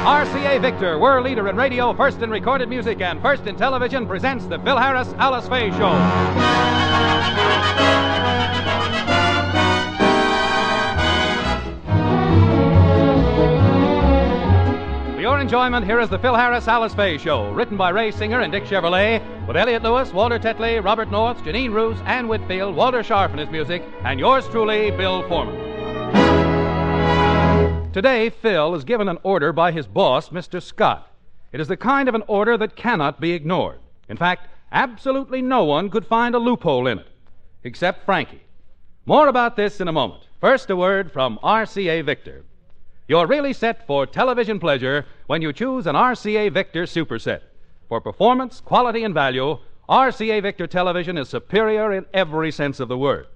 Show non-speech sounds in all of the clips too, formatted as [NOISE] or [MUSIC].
RCA Victor, world leader in radio, first in recorded music, and first in television, presents the Phil Harris Alice Faye Show. For your enjoyment, here is the Phil Harris Alice Faye Show, written by Ray Singer and Dick Chevillat, with Elliott Lewis, Walter Tetley, Robert North, Jeanine Roose, Ann Whitfield, Walter Scharf in his music, and yours truly, Bill Forman. Today, Phil is given an order by his boss, Mr. Scott. It is the kind of an order that cannot be ignored. In fact, absolutely no one could find a loophole in it, except Frankie. More about this in a moment. First, a word from RCA Victor. You're really set for television pleasure when you choose an RCA Victor Superset. For performance, quality, and value, RCA Victor television is superior in every sense of the word.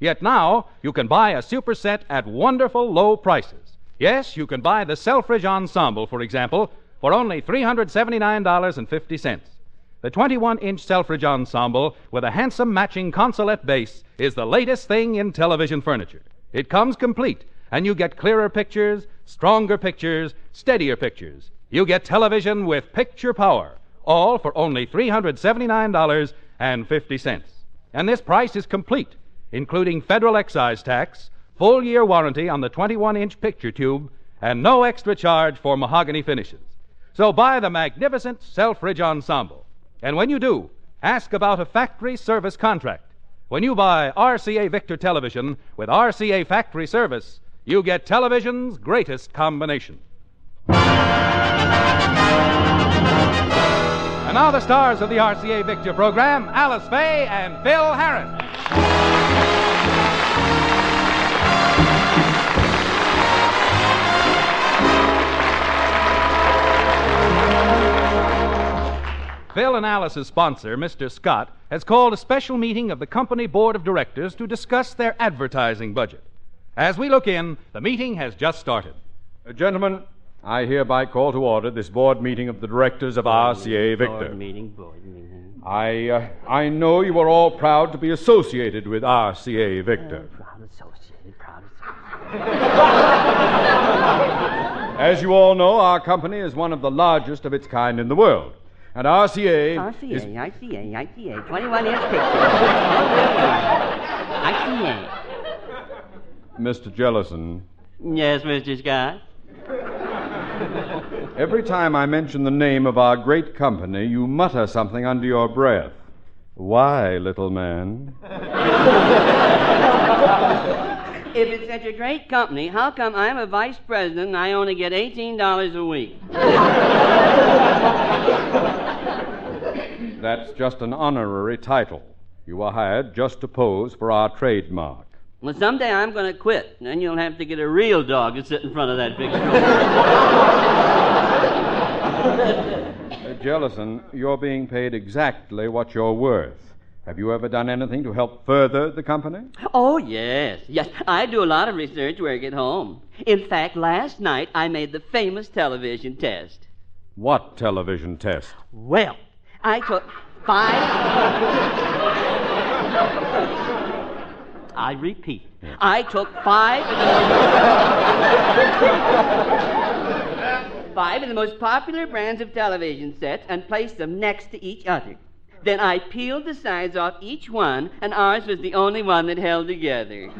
Yet now, you can buy a superset at wonderful low prices. Yes, you can buy the Selfridge Ensemble, for example, for only $379.50. The 21 inch Selfridge Ensemble with a handsome matching consolette base is the latest thing in television furniture. It comes complete, and you get clearer pictures, stronger pictures, steadier pictures. You get television with picture power, all for only $379.50. And this price is complete, including federal excise tax, full year warranty on the 21 inch picture tube, and no extra charge for mahogany finishes. So buy the magnificent Selfridge Ensemble. And when you do, ask about a factory service contract. When you buy RCA Victor television with RCA factory service, you get television's greatest combination. And now the stars of the RCA Victor program, Alice Faye and Phil Harris. Phil and Alice's sponsor, Mr. Scott, has called a special meeting of the company board of directors to discuss their advertising budget. As we look in, the meeting has just started. Uh, gentlemen, I hereby call to order this board meeting of the directors of RCA Victor. Board meeting, board meeting. I, uh, I know you are all proud to be associated with RCA Victor. Proud associated, proud associated. [LAUGHS] As you all know, our company is one of the largest of its kind in the world. And RCA, RCA, is. RCA, RCA, 21 inch picture. RCA. Mr. Jellison, Yes, Mr. Scott. every time I mention the name of our great company, you mutter something under your breath. Why, little man? If it's such a great company, how come I'm a vice president and I only get $18 a week? That's just an honorary title. You were hired just to pose for our trademark. Well, someday I'm going to quit, and then you'll have to get a real dog to sit in front of that big screen. [LAUGHS] Uh, Jellison, you're being paid exactly what you're worth. Have you ever done anything to help further the company? Oh, yes. Yes, I do a lot of research work at home. In fact, last night I made the famous television test. What television test? Well, I took five. I repeat, I took five of the most, five of the most popular brands of television sets and placed them next to each other. Then I peeled the sides off each one, and ours was the only one that held together.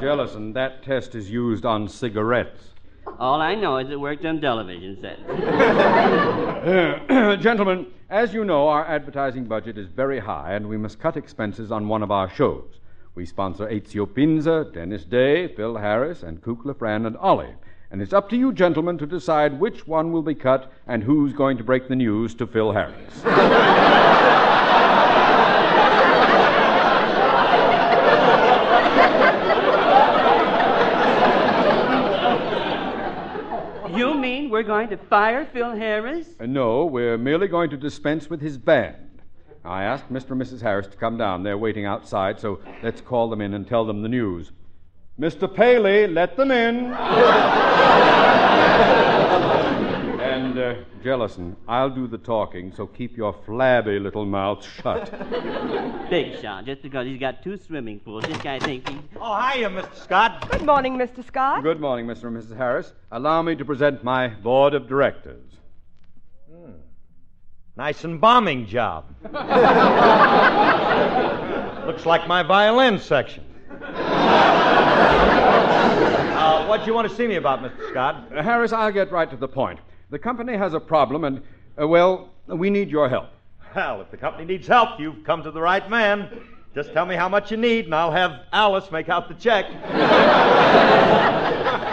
Jellison, that test is used on cigarettes. All I know is it worked on television sets. Uh, [LAUGHS] gentlemen, as you know, our advertising budget is very high, and we must cut expenses on one of our shows. We sponsor Ezio Pinza, Dennis Day, Phil Harris, and Kukla Fran and Ollie. And it's up to you, gentlemen, to decide which one will be cut and who's going to break the news to Phil Harris. [LAUGHS] You mean we're going to fire Phil Harris? Uh, no, we're merely going to dispense with his band. I asked Mr. and Mrs. Harris to come down. They're waiting outside, so let's call them in and tell them the news. Mr. Paley, let them in. [LAUGHS] and And, uh, Jellison, I'll do the talking, so keep your flabby little mouth shut. [LAUGHS] Big shot, just because he's got two swimming pools. This guy thinks he. Oh, hiya, Mr. Scott. Good morning, Mr. Scott. Good morning, Mr. and Mrs. Harris. Allow me to present my board of directors. Nice and bombing job. [LAUGHS] Looks like my violin section. [LAUGHS] Uh, what do you want to see me about, Mr. Scott? Uh, Harris, I'll get right to the point. The company has a problem, and, uh, well, we need your help. Well, if the company needs help, you've come to the right man. Just tell me how much you need, and I'll have Alice make out the check. [LAUGHS]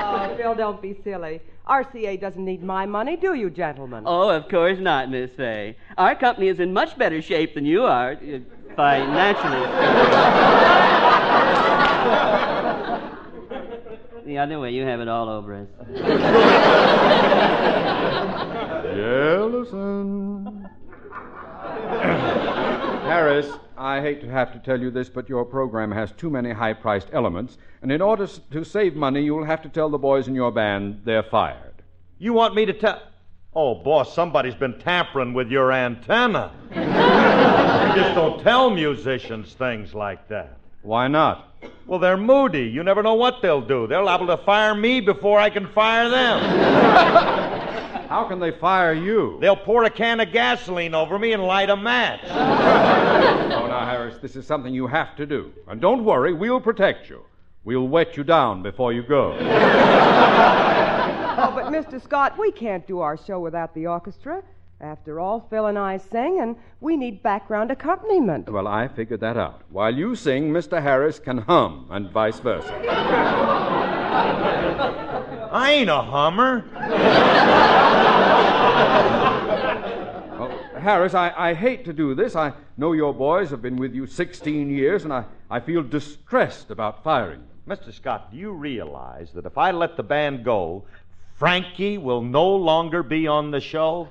Oh, Phil, don't be silly. RCA doesn't need my money, do you, gentlemen? Oh, of course not, Miss Faye. Our company is in much better shape than you are, uh, financially. [LAUGHS] the other way, you have it all over us. [LAUGHS] Jellison. [COUGHS] Harris, I hate to have to tell you this, but your program has too many high priced elements, and in order to save money, you'll have to tell the boys in your band they're fired. You want me to tell. Oh, boss, somebody's been tampering with your antenna. you [LAUGHS] just don't tell musicians things like that. Why not? Well, they're moody. You never know what they'll do. They're liable to fire me before I can fire them. [LAUGHS] How can they fire you? They'll pour a can of gasoline over me and light a match. [LAUGHS] Oh, now, Harris, this is something you have to do. And don't worry, we'll protect you. We'll wet you down before you go. Oh, but Mr. Scott, we can't do our show without the orchestra. After all, Phil and I sing, and we need background accompaniment. Well, I figured that out. While you sing, Mr. Harris can hum, and vice versa. [LAUGHS] I ain't a hummer. [LAUGHS] Well, Harris, I, I hate to do this. I know your boys have been with you 16 years, and I, I feel distressed about firing them. Mr. Scott, do you realize that if I let the band go, Frankie will no longer be on the show?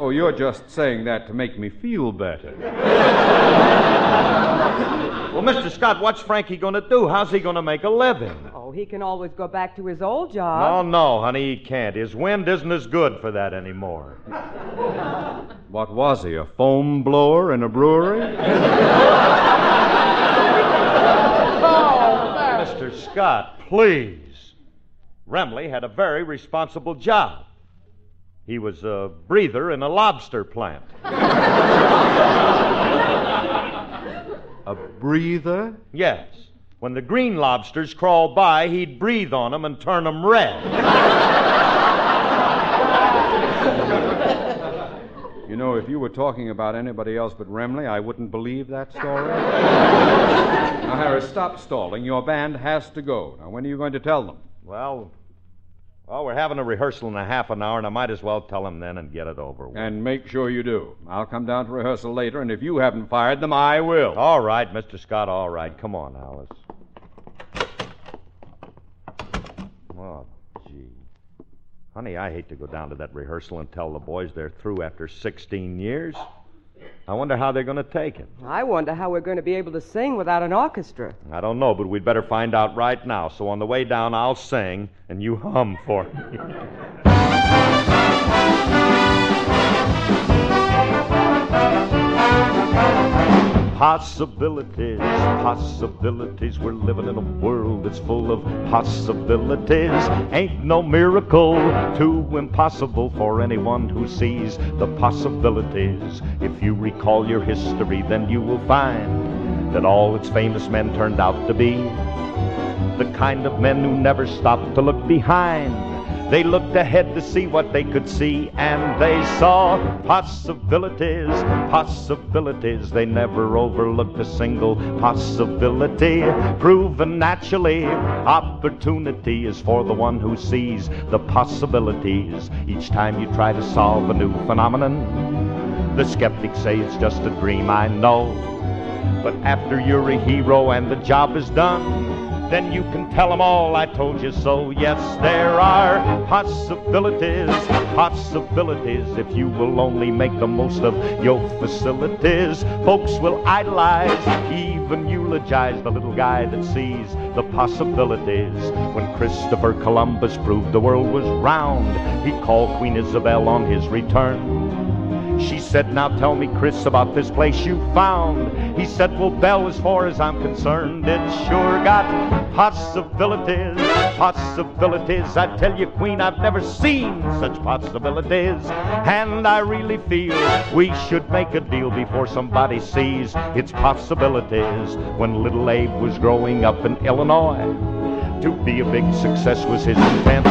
Oh, you're just saying that to make me feel better. Well, Mr. Scott, what's Frankie going to do? How's he going to make a living? Oh, he can always go back to his old No, job. no, no, honey, he can't. His wind isn't as good for that anymore. What was he, a foam blower in a brewery? [LAUGHS] oh, Mr. Scott, please. Remley had a very responsible job. He was a breather in a lobster plant. A breather? Yes. When the green lobsters crawled by, he'd breathe on them and turn them red. You know, if you were talking about anybody else but Remley, I wouldn't believe that story. [LAUGHS] now, Harris, stop stalling. Your band has to go. Now, when are you going to tell them? Well, well, we're having a rehearsal in a half an hour, and I might as well tell them then and get it over with. And make sure you do. I'll come down to rehearsal later, and if you haven't fired them, I will. All right, Mr. Scott, all right. Come on, Alice. Oh, gee. Honey, I hate to go down to that rehearsal and tell the boys they're through after 16 years. I wonder how they're going to take it. I wonder how we're going to be able to sing without an orchestra. I don't know, but we'd better find out right now. So on the way down, I'll sing, and you hum for me. [LAUGHS] Possibilities, possibilities. We're living in a world that's full of possibilities. Ain't no miracle too impossible for anyone who sees the possibilities. If you recall your history, then you will find that all its famous men turned out to be the kind of men who never stopped to look behind. They looked ahead to see what they could see, and they saw possibilities, possibilities. They never overlooked a single possibility. Proven naturally, opportunity is for the one who sees the possibilities. Each time you try to solve a new phenomenon, the skeptics say it's just a dream, I know. But after you're a hero and the job is done, then you can tell 'em all I told you so. Yes, there are possibilities, possibilities. If you will only make the most of your facilities, folks will idolize, even eulogize the little guy that sees the possibilities. When Christopher Columbus proved the world was round, he called Queen Isabel on his return. She said, Now tell me, Chris, about this place you found. He said, Well, Belle, as far as I'm concerned, it sure got possibilities, possibilities. I tell you, Queen, I've never seen such possibilities. And I really feel we should make a deal before somebody sees its possibilities. When little Abe was growing up in Illinois, to be a big success was his intent.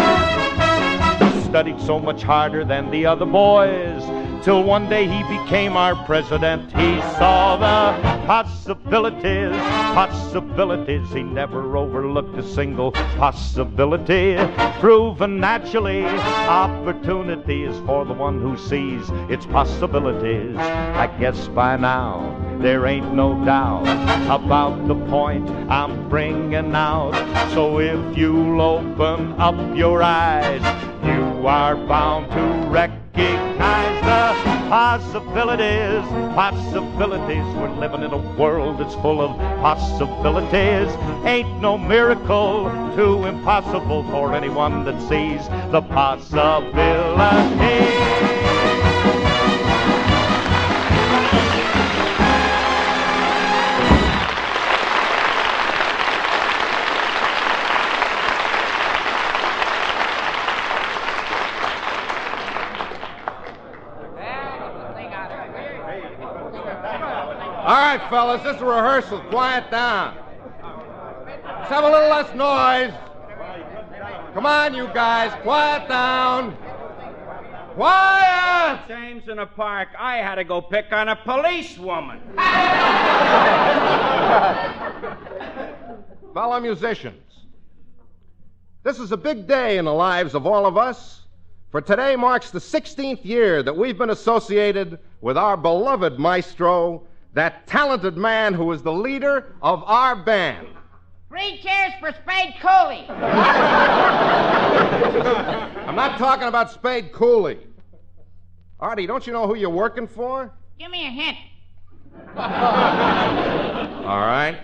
He studied so much harder than the other boys till one day he became our president. He saw the possibilities, possibilities. He never overlooked a single possibility. Proven naturally, opportunity is for the one who sees its possibilities. I guess by now there ain't no doubt about the point I'm bringing out. So if you'll open up your eyes, you are bound to recognize the possibilities, possibilities. We're living in a world that's full of possibilities. Ain't no miracle too impossible for anyone that sees the possibilities. This is a rehearsal. Quiet down. Let's have a little less noise. Come on, you guys, quiet down. Quiet! James in a park. I had to go pick on a policewoman. [LAUGHS] Fellow musicians, this is a big day in the lives of all of us, for today marks the 16th year that we've been associated with our beloved maestro, that talented man who is the leader of our band. Three cheers for Spade Cooley. [LAUGHS] I'm not talking about Spade Cooley. Artie, don't you know who you're working for? Give me a hint. [LAUGHS] All right.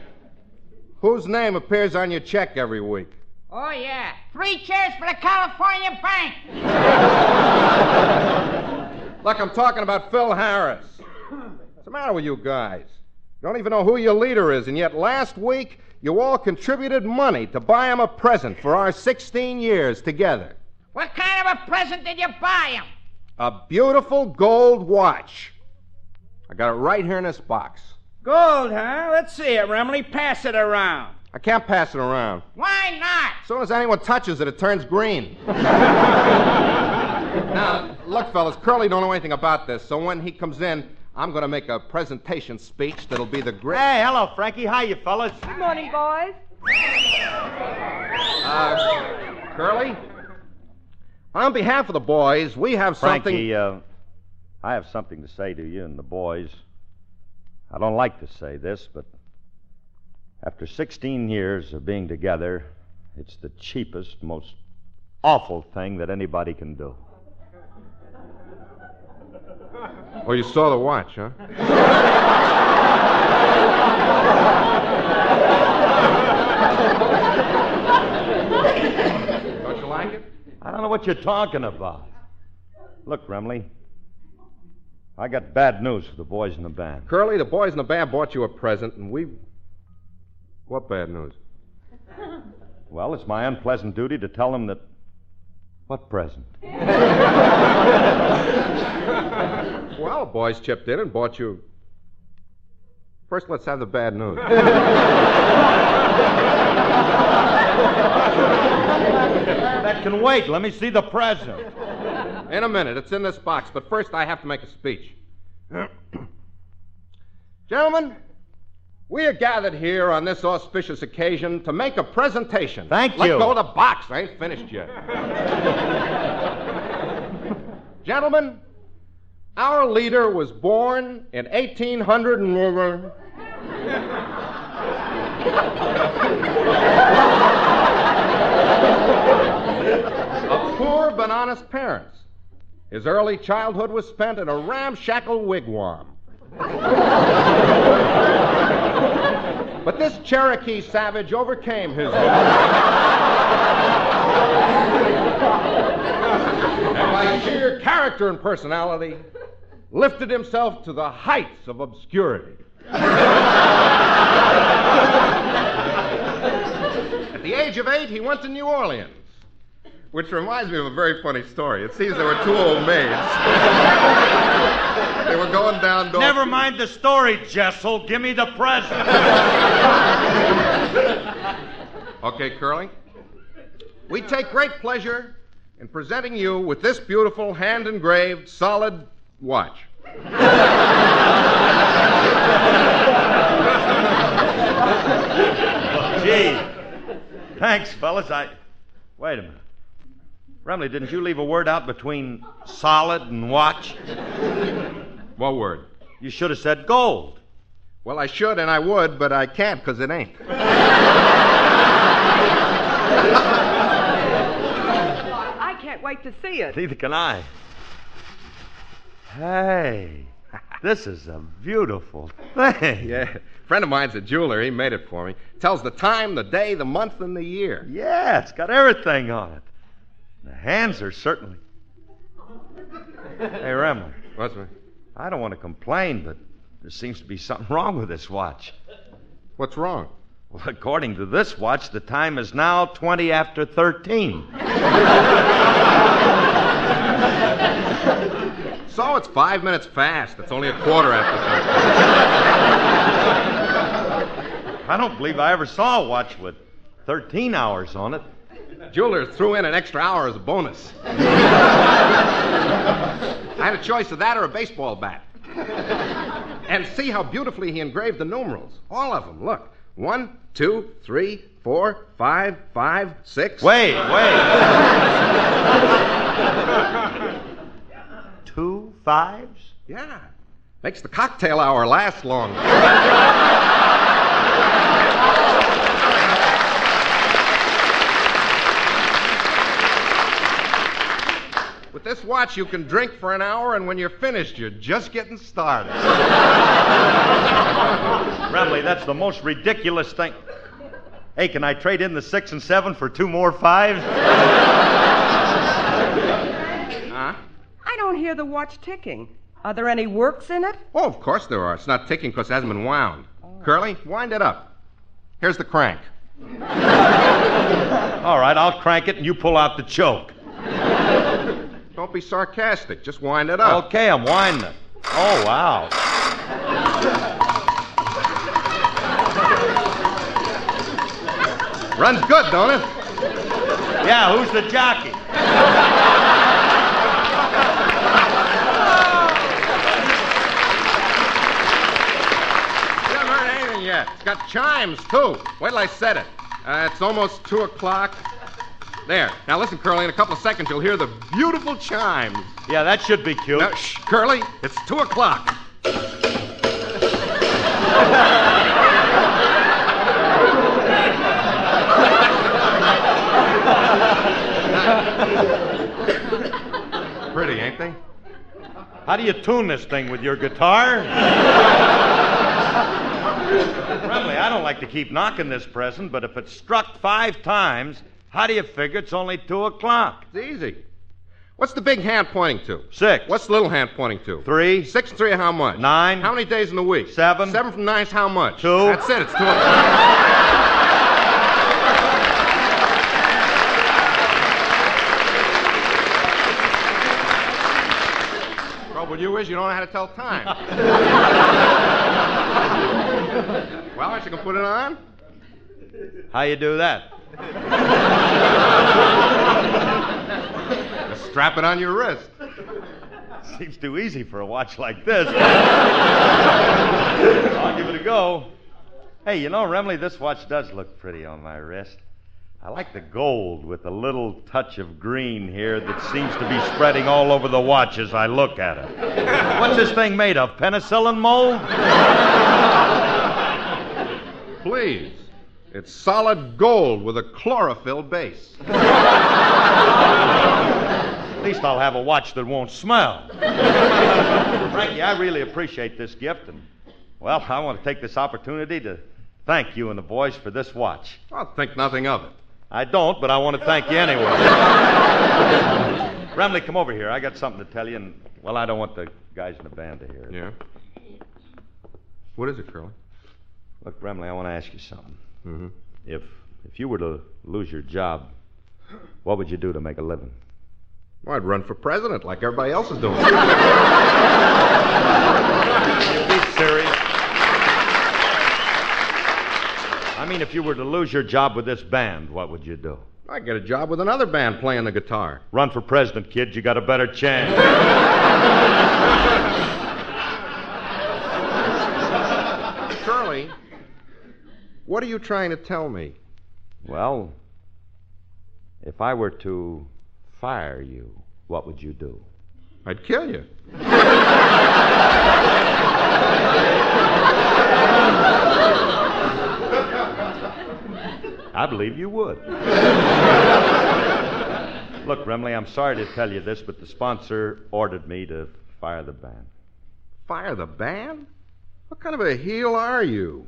Whose name appears on your check every week? Oh, yeah. Three cheers for the California Bank. [LAUGHS] Look, I'm talking about Phil Harris. What's the matter with you guys? You don't even know who your leader is, and yet last week you all contributed money to buy him a present for our 16 years together. What kind of a present did you buy him? A beautiful gold watch. I got it right here in this box. Gold, huh? Let's see it, Remley. Pass it around. I can't pass it around. Why not? As soon as anyone touches it, it turns green. [LAUGHS] now, look, fellas, Curly don't know anything about this, so when he comes in, I'm going to make a presentation speech that'll be the great. Hey, hello, Frankie. How you fellas? Good morning, boys. Uh, Curly? On behalf of the boys, we have something. Frankie, uh, I have something to say to you and the boys. I don't like to say this, but after 16 years of being together, it's the cheapest, most awful thing that anybody can do. Oh, you saw the watch, huh? Don't you like it? I don't know what you're talking about. Look, Remley, I got bad news for the boys in the band. Curly, the boys in the band bought you a present, and we. What bad news? Well, it's my unpleasant duty to tell them that. What present? [LAUGHS] Well, boys chipped in and bought you. First, let's have the bad news. [LAUGHS] That can wait. Let me see the present. In a minute. It's in this box. But first, I have to make a speech. [CLEARS THROAT] Gentlemen, we are gathered here on this auspicious occasion to make a presentation. Thank you. Let go of the box. I ain't finished yet. [LAUGHS] Gentlemen, our leader was born in 1800 and... of poor but honest parents. His early childhood was spent in a ramshackle wigwam. but this Cherokee savage overcame his [LAUGHS] and by sheer character and personality lifted himself to the heights of obscurity. At the age of eight, he went to New Orleans. Which reminds me of a very funny story. It seems there were two old maids. they were going down. Dor- Never mind the story, Jessel. Give me the present. Okay, Curly. We take great pleasure in presenting you with this beautiful hand engraved solid watch. Gee. Thanks, fellas. I. Wait a minute. Remley, didn't you leave a word out between solid and watch? What word? You should have said gold. Well, I should and I would, but I can't because it ain't. I can't wait to see it. Neither can I. Hey, this is a beautiful thing. [LAUGHS] Yeah. A friend of mine's a jeweler. He made it for me. Tells the time, the day, the month, and the year. Yeah, it's got everything on it. The hands are certainly. Hey, Remley, What's my, I don't want to complain, but there seems to be something wrong with this watch. What's wrong? Well, according to this watch, the time is now 20 after 13. [LAUGHS] So it's five minutes fast. It's only a quarter after I don't believe I ever saw a watch with 13 hours on it. Jeweler threw in an extra hour as a bonus. I had a choice of that or a baseball bat. And see how beautifully he engraved the numerals. All of them. Look. One, two, three, four, five, five, six. Wait, wait. Two fives? Yeah. Makes the cocktail hour last longer. [LAUGHS] With this watch, you can drink for an hour, and when you're finished, you're just getting started. [LAUGHS] Remley, that's the most ridiculous thing. Hey, can I trade in the six and seven for two more fives? Huh? I don't hear the watch ticking. Are there any works in it? Oh, of course there are. It's not ticking because it hasn't been wound. Oh. Curly, wind it up. Here's the crank. [LAUGHS] All right, I'll crank it and you pull out the choke. [LAUGHS] Don't be sarcastic. Just wind it up. Okay, I'm winding it. Oh, wow. Runs good, don't it? Yeah, who's the jockey? You haven't heard anything yet. It's got chimes, too. Wait till I set it. Uh, it's almost 2 o'clock. There. Now listen, Curly, in a couple of seconds you'll hear the beautiful chimes. Yeah, that should be cute. Now, shh, Curly, it's 2 o'clock. Pretty, ain't they? How do you tune this thing with your guitar? [LAUGHS] I don't like to keep knocking this present, but if it's struck five times, how do you figure it's only two o'clock? It's easy. What's the big hand pointing to? Six. What's the little hand pointing to? Three. Six and three, how much? Nine. How many days in the week? Seven. Seven from nine's how much? Two. That's it. It's two o'clock. [LAUGHS] Trouble with you is you don't know how to tell time. [LAUGHS] [LAUGHS] well, aren't you gonna put it on? How you do that? Just strap it on your wrist. Seems too easy for a watch like this. I'll give it a go. Hey, you know, Remley, this watch does look pretty on my wrist. I like the gold with a little touch of green here that seems to be spreading all over the watch as I look at it. What's this thing made of? Penicillin mold? Please. It's solid gold with a chlorophyll base. At least I'll have a watch that won't smell. Frankie, I really appreciate this gift, and, well, I want to take this opportunity to thank you and the boys for this watch. I'll think nothing of it. I don't, but I want to thank you anyway. Remley, come over here. I got something to tell you, and, well, I don't want the guys in the band to hear it. Yeah? What is it, Curly? Look, Remley, I want to ask you something. Mm-hmm. If if you were to lose your job, what would you do to make a living? Well, I'd run for president like everybody else is doing. Be serious. [LAUGHS] I mean, if you were to lose your job with this band, what would you do? I'd get a job with another band playing the guitar. Run for president, kid. You got a better chance. [LAUGHS] Curly, what are you trying to tell me? well, if I were to fire you, what would you do? I'd kill you. I believe you would. Look, Remley, I'm sorry to tell you this, but the sponsor ordered me to fire the band. Fire the band? What kind of a heel are you?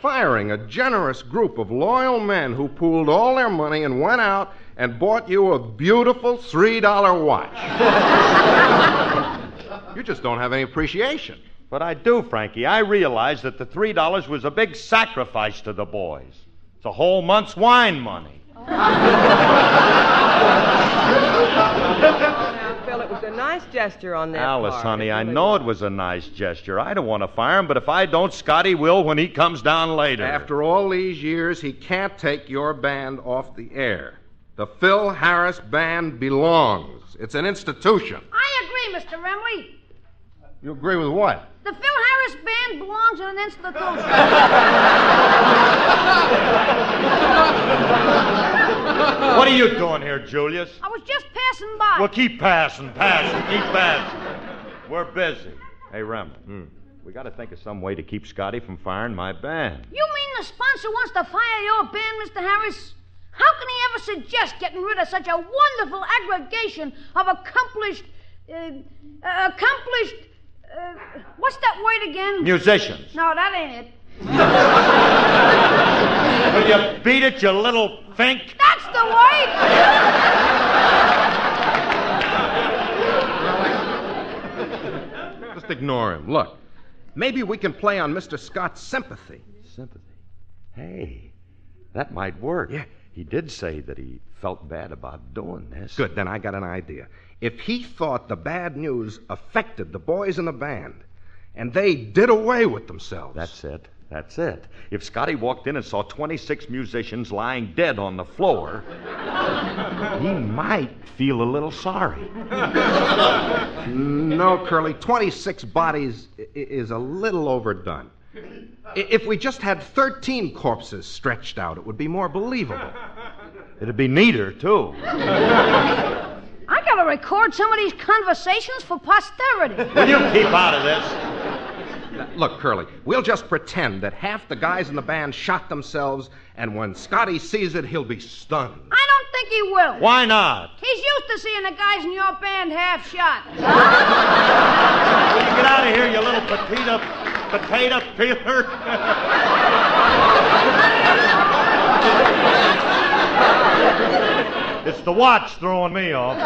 Firing a generous group of loyal men who pooled all their money and went out and bought you a beautiful $3 watch. you just don't have any appreciation. But I do, Frankie. I realize that the $3 was a big sacrifice to the boys. It's a whole month's wine money. Now, [LAUGHS] Phil, it was a nice gesture on their Alice, part. honey, I know it was a nice gesture. I don't want to fire him, but if I don't, Scotty will when he comes down later. After all these years, he can't take your band off the air. The Phil Harris Band belongs. It's an institution. I agree, Mr. Remley. You agree with what? The Phil Harris Band belongs in an institution. [LAUGHS] [LAUGHS] What are you doing here, Julius? I was just passing by. Well, keep passing, passing, keep passing. We're busy. Hey, Rem, we got to think of some way to keep Scotty from firing my band. You mean the sponsor wants to fire your band, Mr. Harris? How can he ever suggest getting rid of such a wonderful aggregation of accomplished. Uh, uh, accomplished. Uh, what's that word again? Musicians. No, that ain't it. [LAUGHS] Will you beat it, you little fink? That's the word! Just ignore him. Look, maybe we can play on Mr. Scott's sympathy. Sympathy. Hey, that might work. Yeah. He did say that he felt bad about doing this. Good, then I got an idea. If he thought the bad news affected the boys in the band, and they did away with themselves. That's it. That's it. If Scotty walked in and saw 26 musicians lying dead on the floor, he might feel a little sorry. No, Curly, 26 bodies i- i- is a little overdone. I- If we just had 13 corpses stretched out, it would be more believable. It'd be neater, too. I gotta record some of these conversations for posterity. Will you keep out of this? Look, Curly, we'll just pretend that half the guys in the band shot themselves, and when Scotty sees it, he'll be stunned. I don't think he will. Why not? He's used to seeing the guys in your band half shot. [LAUGHS] Will you get out of here, you little potato, potato peeler? [LAUGHS] it's the watch throwing me off.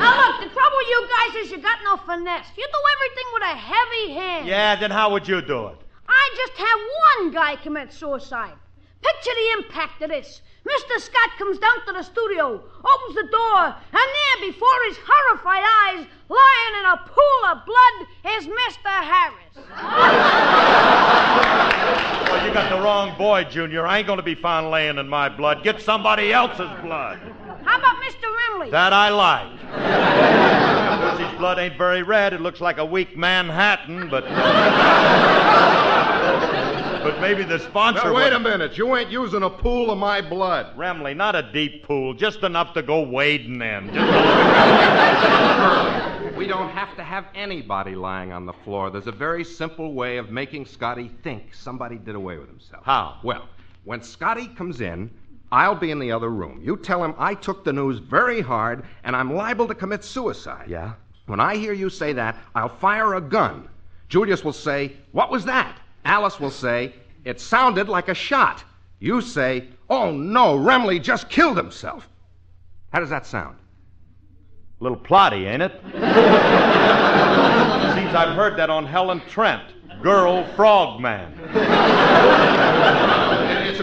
Now look, the trouble with you guys is you got no finesse. You do everything with a heavy hand. Yeah, then how would you do it? I just had one guy commit suicide. Picture the impact of this. Mr. Scott comes down to the studio, opens the door, and there before his horrified eyes, lying in a pool of blood, is Mr. Harris. Well, you got the wrong boy, Junior. I ain't going to be found laying in my blood. Get somebody else's blood. How about Mr. Remley? That I like. Lucy's blood ain't very red. It looks like a weak Manhattan, but. but maybe the sponsor. Now, wait would- a minute. You ain't using a pool of my blood. Remley, not a deep pool, just enough to go wading in. Just [LAUGHS] We don't have to have anybody lying on the floor. There's a very simple way of making Scotty think somebody did away with himself. How? Well, when Scotty comes in, I'll be in the other room. You tell him I took the news very hard and I'm liable to commit suicide. Yeah? When I hear you say that, I'll fire a gun. Julius will say, What was that? Alice will say, It sounded like a shot. You say, Oh no, Remley just killed himself. How does that sound? A little plotty, ain't it? [LAUGHS] Seems I've heard that on Helen Trent, Girl Frogman.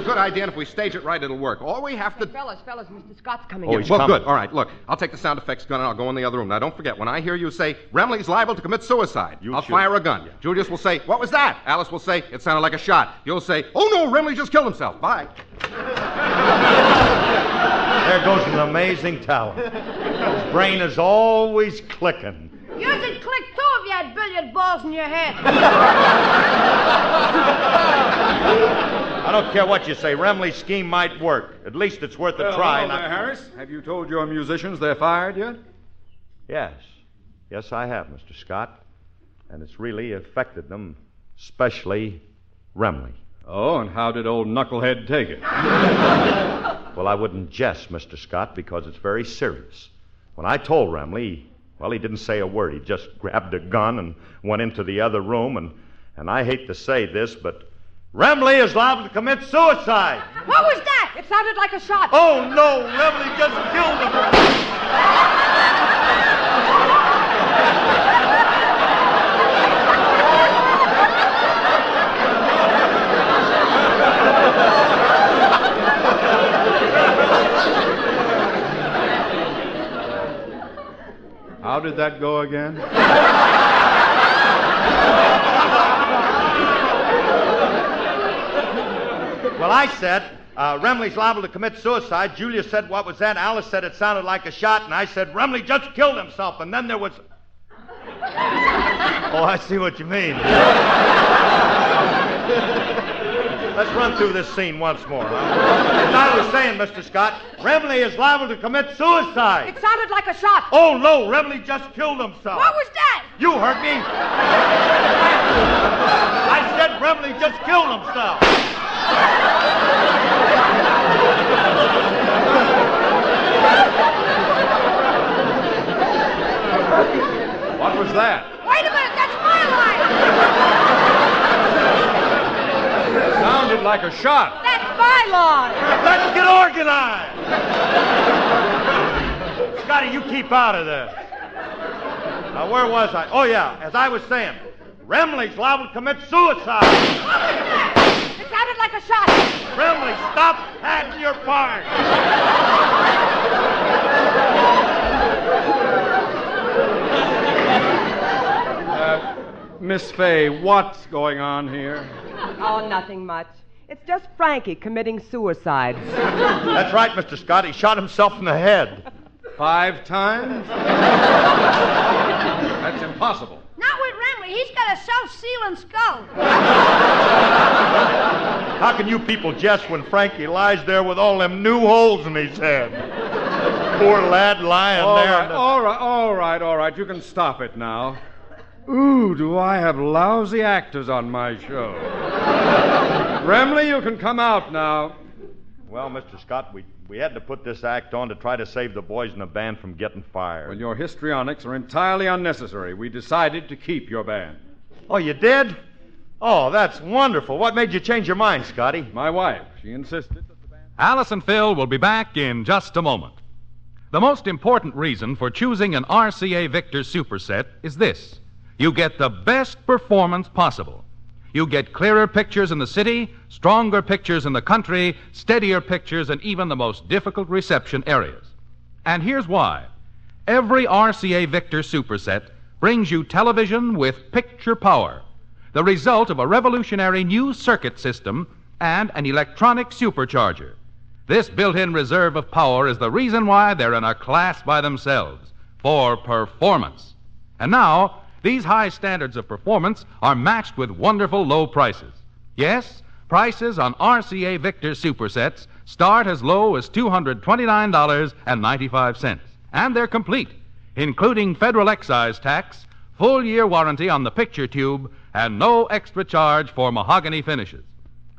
It's a good idea, and if we stage it right, it'll work. All we have to. Fellas, fellas, Mr. Scott's coming Oh, in. he's well, coming. good. All right, look, I'll take the sound effects gun and I'll go in the other room. Now, don't forget, when I hear you say, Remley's liable to commit suicide, You I'll shoot. fire a gun. Julius will say, What was that? Alice will say, It sounded like a shot. You'll say, Oh no, Remley just killed himself. Bye. There goes an amazing talent. His brain is always clicking. You should click too if you had billiard balls in your head. [LAUGHS] I don't care what you say. Remley's scheme might work. At least it's worth a try. and I- Harris. Have you told your musicians they're fired yet? Yes. Yes, I have, Mr. Scott. And it's really affected them, especially Remley. Oh, and how did old Knucklehead take it? [LAUGHS] Well, I wouldn't jest, Mr. Scott, because it's very serious. When I told Remley, well, he didn't say a word. He just grabbed a gun and went into the other room. And, and I hate to say this, but Remley is liable to commit suicide. What was that? It sounded like a shot. Oh, no, Remley just killed him. How did that go again? [LAUGHS] I said, uh, Remley's liable to commit suicide. Julia said, what was that? Alice said it sounded like a shot. And I said, Remley just killed himself. And then there was. [LAUGHS] oh, I see what you mean. Let's run through this scene once more. Huh? As I was saying, Mr. Scott, Remley is liable to commit suicide. It sounded like a shot. Oh, no, Remley just killed himself. What was that? You heard me. I said Remley just killed himself. What was that? Wait a minute, that's my line. Sounded like a shot. That's my line. Let's get organized. Scotty, you keep out of this. Now, where was I? Oh, yeah, as I was saying, Remley's liable to commit suicide. It like a shot. Remley, stop acting your part. Uh, Miss Faye, what's going on here? Oh, nothing much. It's just Frankie committing suicide. That's right, Mr. Scott. He shot himself in the head. Five times? That's impossible. Not with Remley. He's got a self-sealing skull. How can you people jest when Frankie lies there with all them new holes in his head? Poor lad lying All there. Right, the... All right, all right, all right. You can stop it now. Ooh, do I have lousy actors on my show? Remley, you can come out now. Well, Mr. Scott, we, we had to put this act on to try to save the boys in the band from getting fired. Well, your histrionics are entirely unnecessary. We decided to keep your band. Oh, you did? Oh, that's wonderful. What made you change your mind, Scotty? My wife, she insisted that the band. Alice and Phil will be back in just a moment. The most important reason for choosing an RCA Victor Superset is this you get the best performance possible. You get clearer pictures in the city, stronger pictures in the country, steadier pictures in even the most difficult reception areas. And here's why every RCA Victor Superset brings you television with picture power, the result of a revolutionary new circuit system and an electronic supercharger. This built in reserve of power is the reason why they're in a class by themselves for performance. And now, these high standards of performance are matched with wonderful low prices. Yes, prices on RCA Victor supersets start as low as $229.95, and they're complete, including federal excise tax, full year warranty on the picture tube, and no extra charge for mahogany finishes.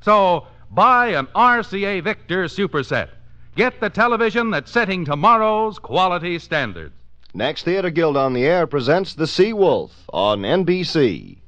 So, buy an RCA Victor Superset. Get the television that's setting tomorrow's quality standards. Next Theater Guild on the Air presents The Sea Wolf on NBC.